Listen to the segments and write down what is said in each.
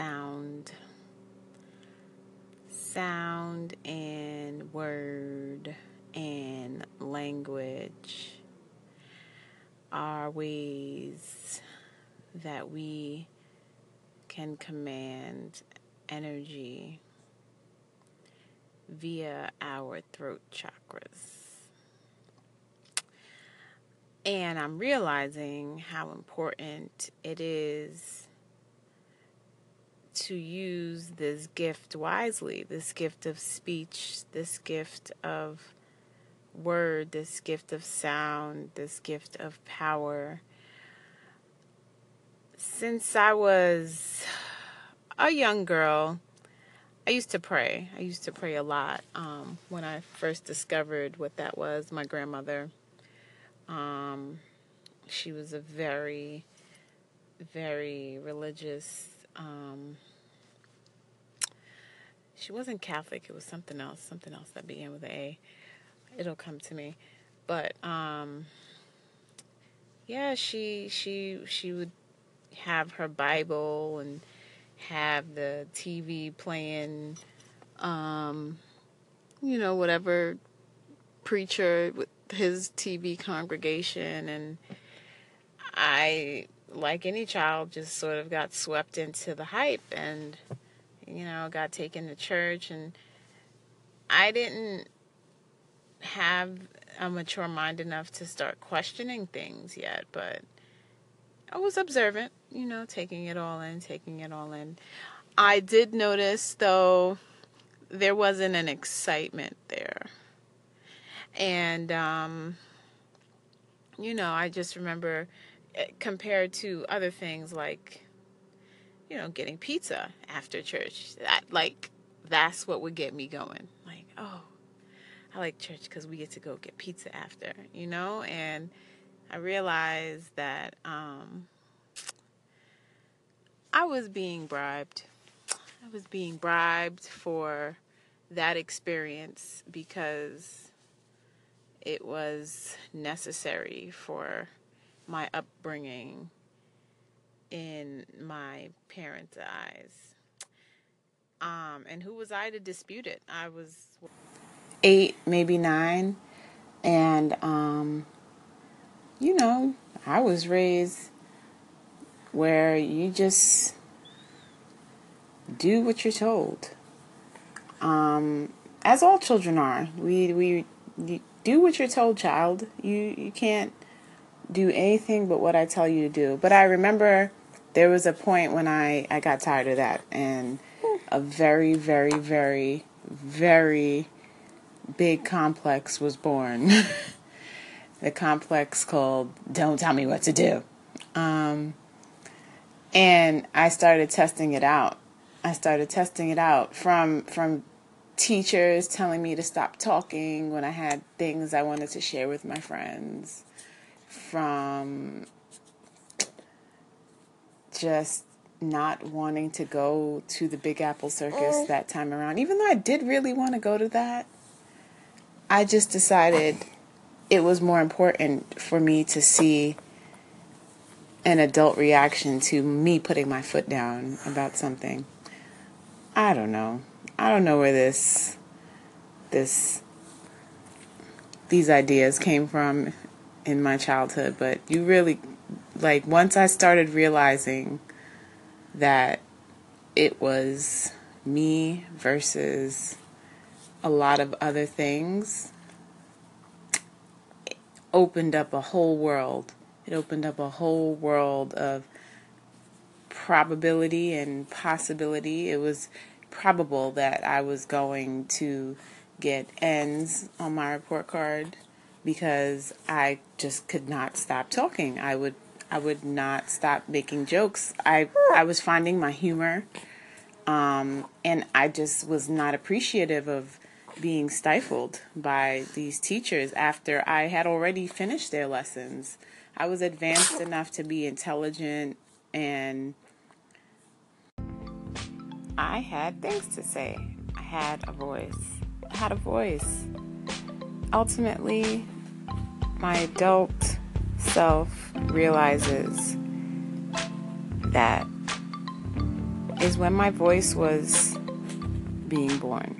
sound. Sound and word and language are ways that we can command energy via our throat chakras. And I'm realizing how important it is to use this gift wisely this gift of speech, this gift of word, this gift of sound, this gift of power. Since I was a young girl, I used to pray. I used to pray a lot. Um, when I first discovered what that was, my grandmother, um, she was a very, very religious. Um, she wasn't Catholic. It was something else. Something else that began with an A. It'll come to me. But um, yeah, she she she would have her Bible and have the TV playing, um, you know, whatever preacher with his TV congregation. And I, like any child, just sort of got swept into the hype and, you know, got taken to church. And I didn't have a mature mind enough to start questioning things yet, but I was observant, you know, taking it all in, taking it all in. I did notice, though, there wasn't an excitement there. And, um, you know, I just remember eh, compared to other things like, you know, getting pizza after church. That, like, that's what would get me going. Like, oh, I like church because we get to go get pizza after, you know? And I realized that um, I was being bribed. I was being bribed for that experience because it was necessary for my upbringing in my parents' eyes. Um, and who was I to dispute it? I was eight, maybe nine, and um, you know, I was raised where you just do what you're told. Um, as all children are, we we do what you're told, child. You you can't do anything but what I tell you to do. But I remember there was a point when I I got tired of that, and a very very very very big complex was born. the complex called Don't Tell Me What to Do. Um, and I started testing it out. I started testing it out from from teachers telling me to stop talking when I had things I wanted to share with my friends, from just not wanting to go to the Big Apple Circus mm. that time around, even though I did really want to go to that. I just decided it was more important for me to see an adult reaction to me putting my foot down about something. I don't know. I don't know where this this these ideas came from in my childhood, but you really like once I started realizing that it was me versus a lot of other things, it opened up a whole world. It opened up a whole world of probability and possibility. It was probable that I was going to get N's on my report card because I just could not stop talking. I would I would not stop making jokes. I I was finding my humor um, and I just was not appreciative of being stifled by these teachers after I had already finished their lessons. I was advanced enough to be intelligent and I had things to say. I had a voice. I had a voice. Ultimately, my adult self realizes that is when my voice was being born.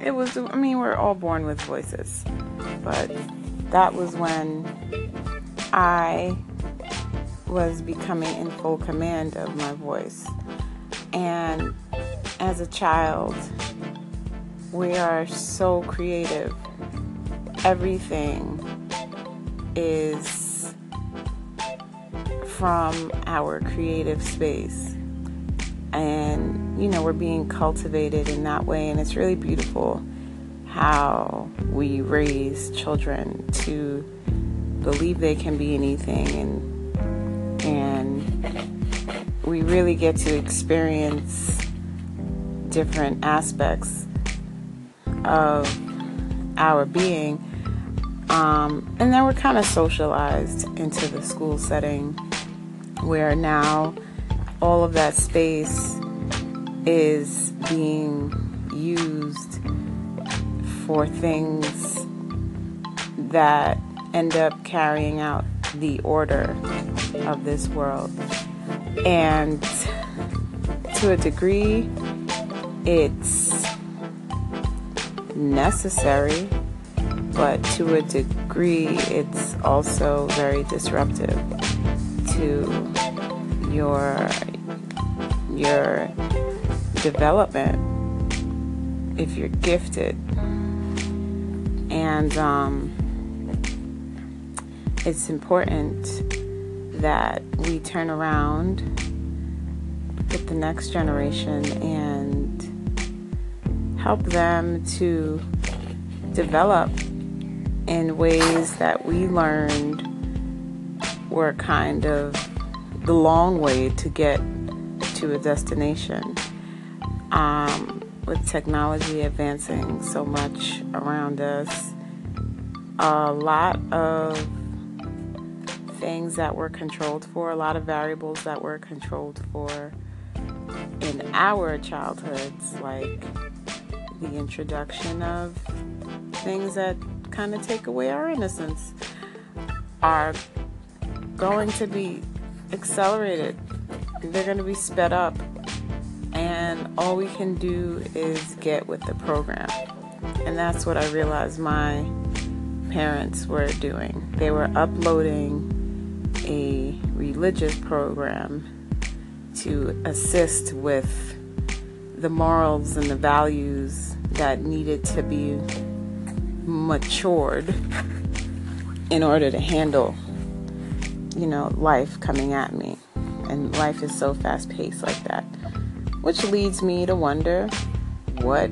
It was, I mean, we're all born with voices, but that was when I was becoming in full command of my voice. And as a child, we are so creative. Everything is from our creative space. And, you know, we're being cultivated in that way. And it's really beautiful how we raise children to believe they can be anything and and we really get to experience different aspects of our being um, and then we're kind of socialized into the school setting where now all of that space is being used for things that end up carrying out the order of this world. And to a degree, it's necessary, but to a degree, it's also very disruptive to your your development if you're gifted. And um, it's important that we turn around with the next generation and help them to develop in ways that we learned were kind of the long way to get to a destination. Um, with technology advancing so much around us, a lot of things that were controlled for, a lot of variables that were controlled for in our childhoods, like the introduction of things that kind of take away our innocence, are going to be accelerated. They're going to be sped up. And all we can do is get with the program. And that's what I realized my parents were doing. They were uploading a religious program to assist with the morals and the values that needed to be matured in order to handle you know, life coming at me. And life is so fast paced like that. Which leads me to wonder what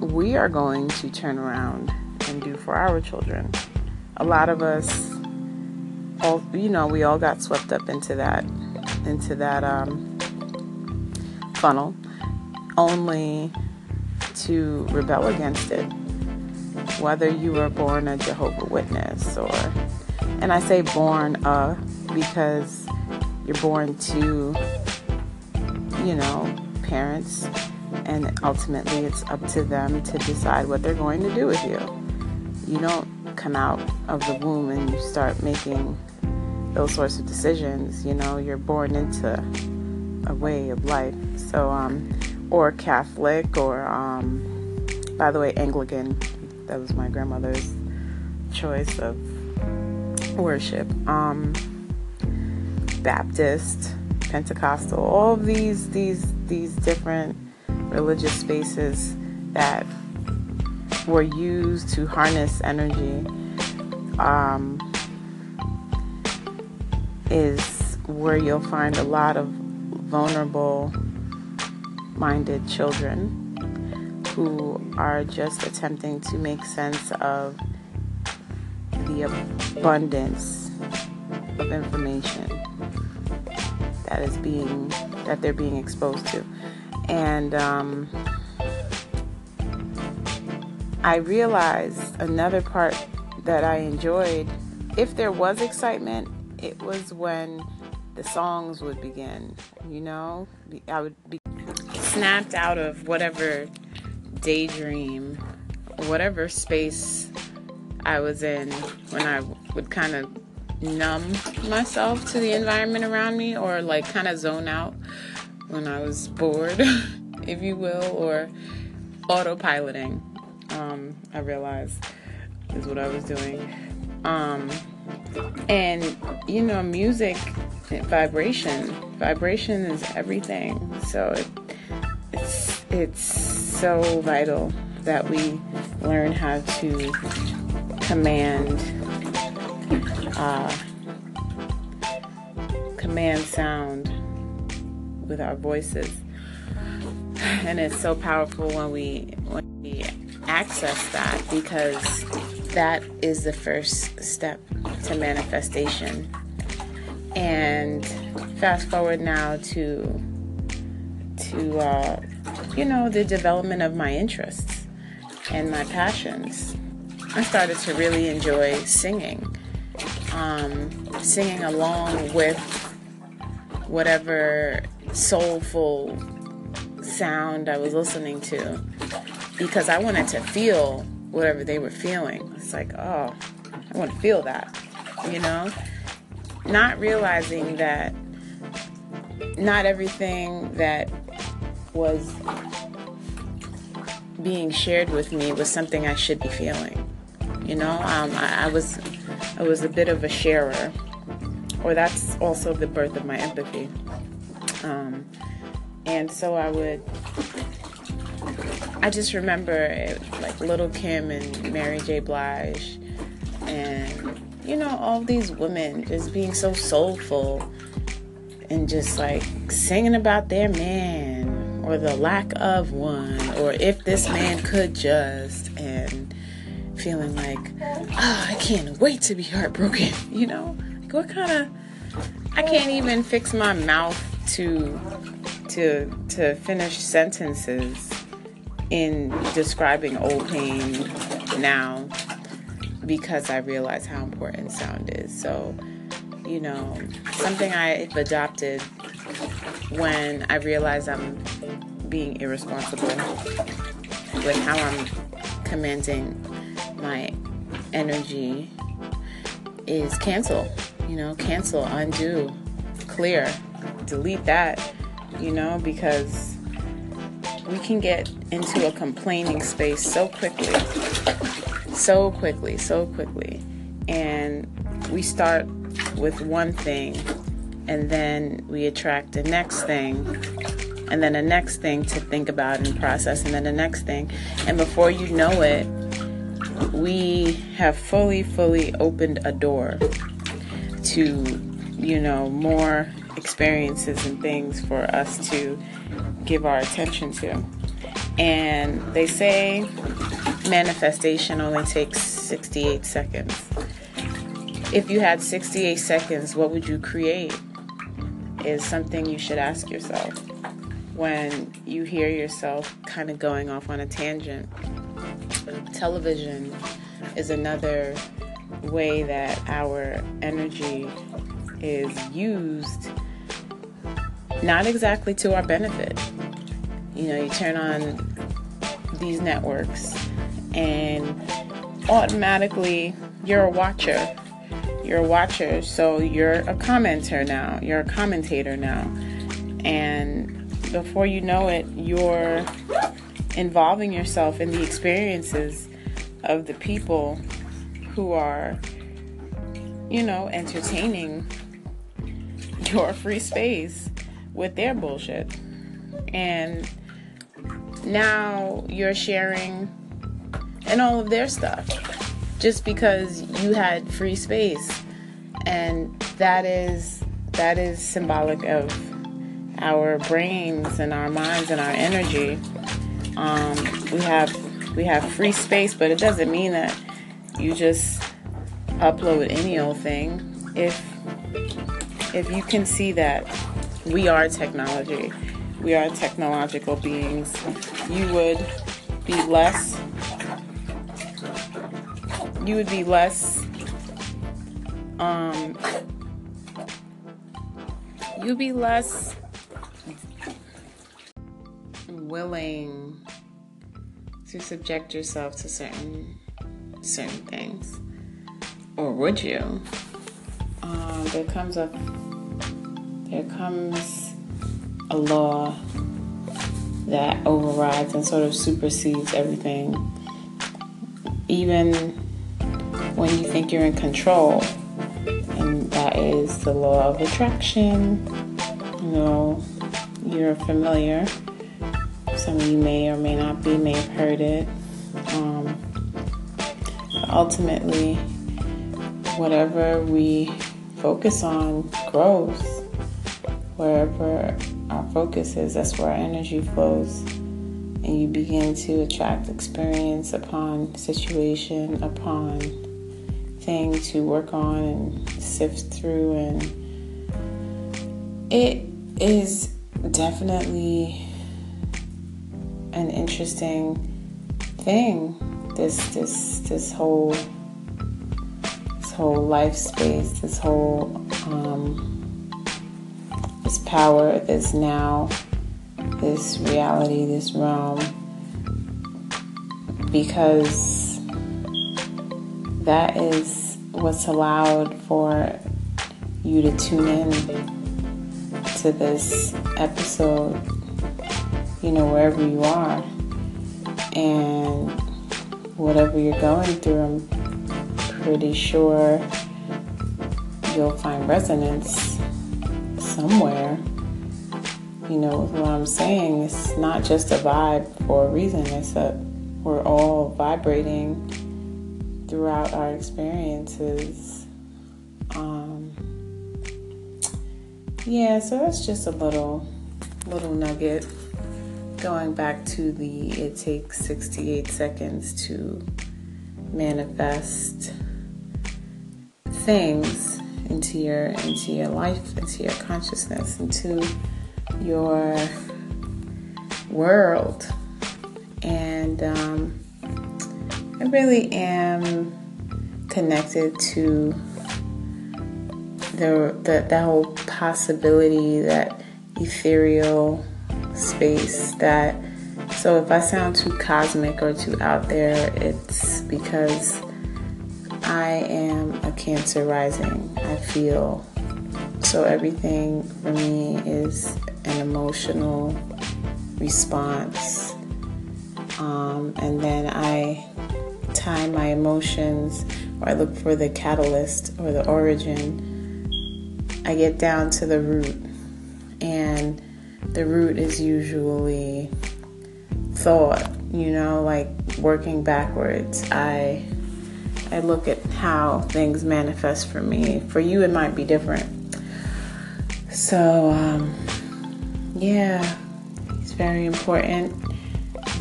we are going to turn around and do for our children. A lot of us all you know, we all got swept up into that into that um, funnel only to rebel against it. Whether you were born a Jehovah Witness or and I say born uh, because you're born to, you know, parents, and ultimately it's up to them to decide what they're going to do with you. You don't come out of the womb and you start making those sorts of decisions. You know, you're born into a way of life. So, um, or Catholic, or um, by the way, Anglican. That was my grandmother's choice of worship, um, Baptist, Pentecostal, all these these these different religious spaces that were used to harness energy um, is where you'll find a lot of vulnerable minded children who are just attempting to make sense of the abundance of information that is being that they're being exposed to. And um, i realized another part that i enjoyed if there was excitement it was when the songs would begin you know? I would be snapped out of whatever daydream whatever space I was in when I would kind of numb myself to the environment around me or like kind of zone out. when I was bored, if you will, or autopiloting. Um, I realized is what I was doing. Um, and you know, music, vibration, vibration is everything. So it, it's it's so vital that we learn how to command uh, command sound with our voices. And it's so powerful when we when we access that because that is the first step to manifestation. And fast forward now to to uh, you know the development of my interests and my passions i started to really enjoy singing um, singing along with whatever soulful sound I was listening to because I wanted to feel whatever they were feeling. It's like, oh, I want to feel that, you know? Not realizing that not everything that was being shared with me was something I should be feeling. You know, um, I, I was I was a bit of a sharer, or that's also the birth of my empathy. Um, and so I would. I just remember it, like Lil' Kim and Mary J. Blige, and you know all these women just being so soulful and just like singing about their man or the lack of one or if this man could just feeling like oh, I can't wait to be heartbroken you know like what kind of I can't even fix my mouth to to to finish sentences in describing old pain now because I realize how important sound is. So, you know, something I've adopted when I realize I'm being irresponsible with how I'm commanding my energy is cancel. You know, cancel, undo, clear, delete that you know, because we can get into a complaining space so quickly, so quickly, so quickly. And we start with one thing, and then we attract the next thing, and then the next thing to think about and process, and then the next thing. And before you know it, we have fully, fully opened a door to, you know, more experiences and things for us to give our attention to. And they say manifestation only takes 68 seconds. If you had 68 seconds, what would you create? Is something you should ask yourself when you hear yourself kind of going off on a tangent. Television is another way that our energy is used not exactly to our benefit. You know, you turn on these networks and automatically you're a watcher. You're a watcher, so you're a commenter now. You're a commentator now. And before you know it, you're involving yourself in the experiences of the people who are, you know, entertaining your free space with their bullshit. And now you're sharing and all of their stuff just because you had free space. And that is that is symbolic of our brains and our minds and our energy. Um, we have we have free space, but it doesn't mean that you just upload any old thing. If if you can see that we are technology. We are technological beings. You would be less you would be less um you'd be less willing to subject yourself to certain certain things or would you um, there comes a there comes a law that overrides and sort of supersedes everything. Even when you think you're in control, and that is the law of attraction. You know, you're familiar. Some of you may or may not be, may have heard it. Um, ultimately, whatever we focus on grows. Wherever our focus is, that's where our energy flows. And you begin to attract experience upon situation, upon thing to work on and sift through. And it is definitely an interesting thing. This this this whole this whole life space, this whole um, this power, this now, this reality, this realm, because that is what's allowed for you to tune in to this episode, you know, wherever you are. And whatever you're going through, I'm pretty sure you'll find resonance somewhere. You know, what I'm saying, it's not just a vibe for a reason. It's a we're all vibrating throughout our experiences. Um, yeah, so that's just a little little nugget. Going back to the it takes 68 seconds to manifest things into your into your life, into your consciousness, into your world. And um, I really am connected to the, the that whole possibility, that ethereal space that so if I sound too cosmic or too out there, it's because I am a Cancer rising. I feel so everything for me is an emotional response. Um, and then I tie my emotions, or I look for the catalyst or the origin. I get down to the root, the root is usually thought, you know, like working backwards. I I look at how things manifest for me. For you, it might be different. So, um, yeah, it's very important,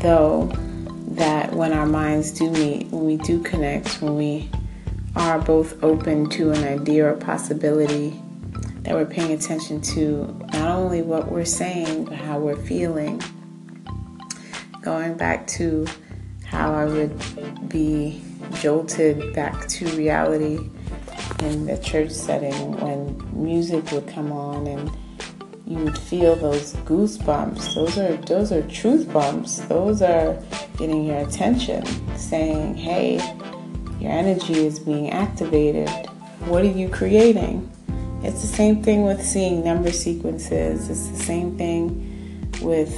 though, that when our minds do meet, when we do connect, when we are both open to an idea or possibility, that we're paying attention to not only what we're saying, but how we're feeling. Going back to how I would be jolted back to reality in the church setting when music would come on and you would feel those goosebumps. Those are those are truth bumps. Those are getting your attention, saying, "Hey, your energy is being activated. What are you creating?" It's the same thing with seeing number sequences. It's the same thing with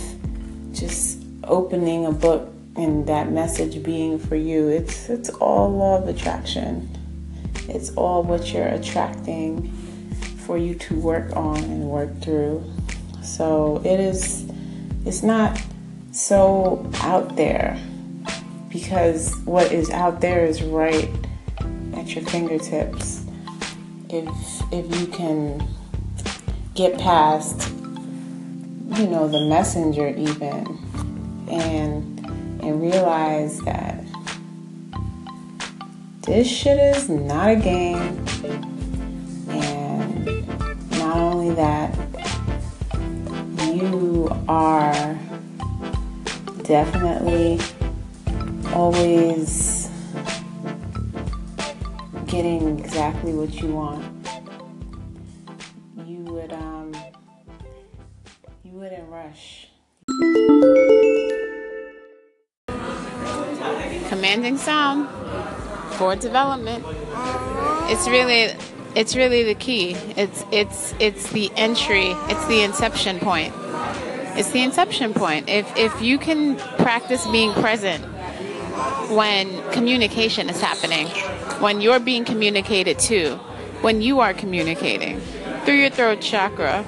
just opening a book and that message being for you. It's it's all law of attraction. It's all what you're attracting for you to work on and work through. So it is it's not so out there because what is out there is right at your fingertips. If if you can get past you know the messenger even and and realize that this shit is not a game. And not only that, you are definitely always getting exactly what you want. You would um you wouldn't rush. commanding sound for development. It's really it's really the key. It's it's it's the entry, it's the inception point. It's the inception point. If if you can practice being present when communication is happening, when you're being communicated to, when you are communicating through your throat chakra.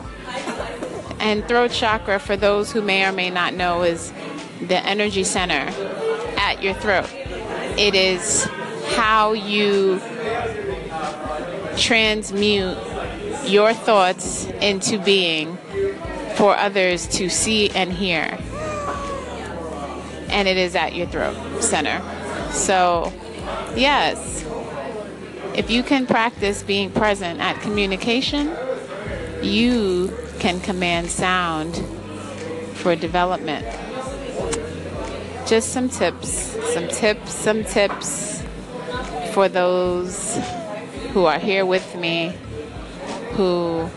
And throat chakra, for those who may or may not know, is the energy center at your throat. It is how you transmute your thoughts into being for others to see and hear. And it is at your throat center. So, yes, if you can practice being present at communication, you can command sound for development. Just some tips, some tips, some tips for those who are here with me who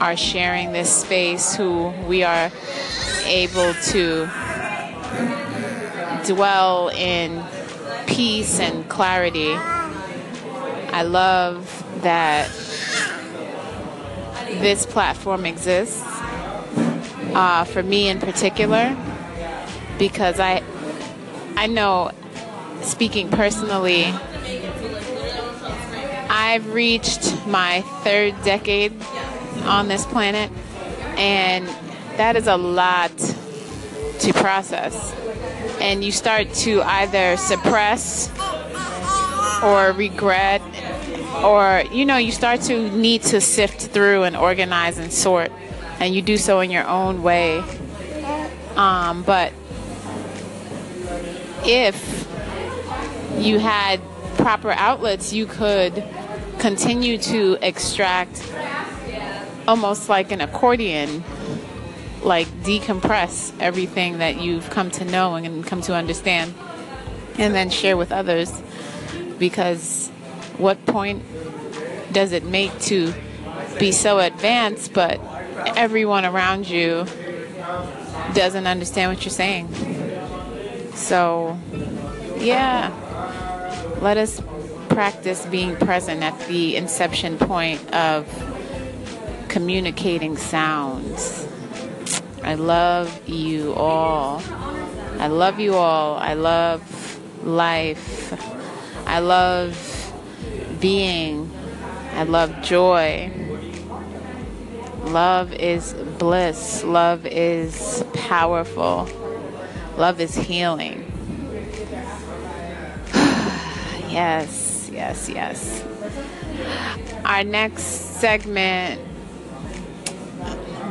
are sharing this space, who we are able to dwell in peace and clarity. I love that this platform exists uh, for me in particular because I I know speaking personally I've reached my third decade on this planet, and that is a lot to process. And you start to either suppress or regret, or you know, you start to need to sift through and organize and sort, and you do so in your own way. Um, but if you had proper outlets, you could continue to extract almost like an accordion, like decompress everything that you've come to know and come to understand, and then share with others. Because what point does it make to be so advanced, but everyone around you doesn't understand what you're saying? So, yeah, let us practice being present at the inception point of communicating sounds. I love you all. I love you all. I love life. I love being. I love joy. Love is bliss. Love is powerful. Love is healing. yes yes, yes. Our next segment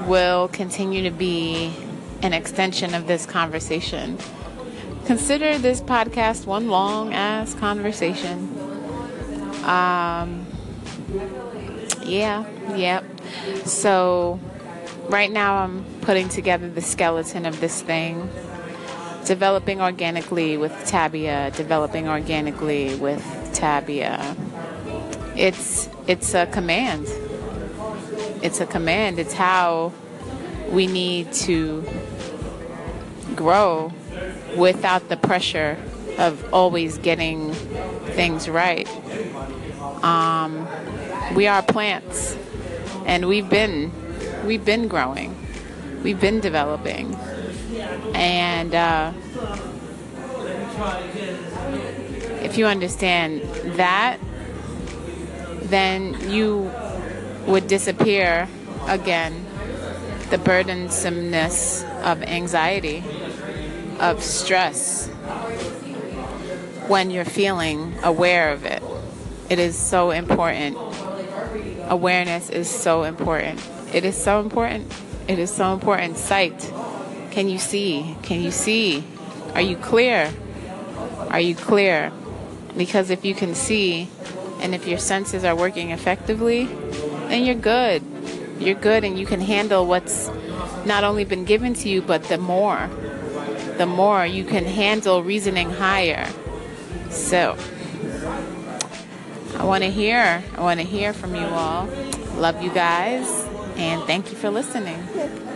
will continue to be an extension of this conversation. Consider this podcast one long ass conversation. Um, yeah, yep. So, right now I'm putting together the skeleton of this thing developing organically with Tabia, developing organically with Tabia. It's it's a command. It's a command. It's how we need to grow without the pressure of always getting things right. Um, we are plants, and we've been we've been growing, we've been developing, and uh, if you understand that, then you would disappear again the burdensomeness of anxiety, of stress, when you're feeling aware of it. It is so important. Awareness is so important. It is so important. It is so important. Sight. Can you see? Can you see? Are you clear? Are you clear? Because if you can see and if your senses are working effectively, then you're good. You're good and you can handle what's not only been given to you, but the more. The more you can handle reasoning higher. So, I want to hear. I want to hear from you all. Love you guys and thank you for listening.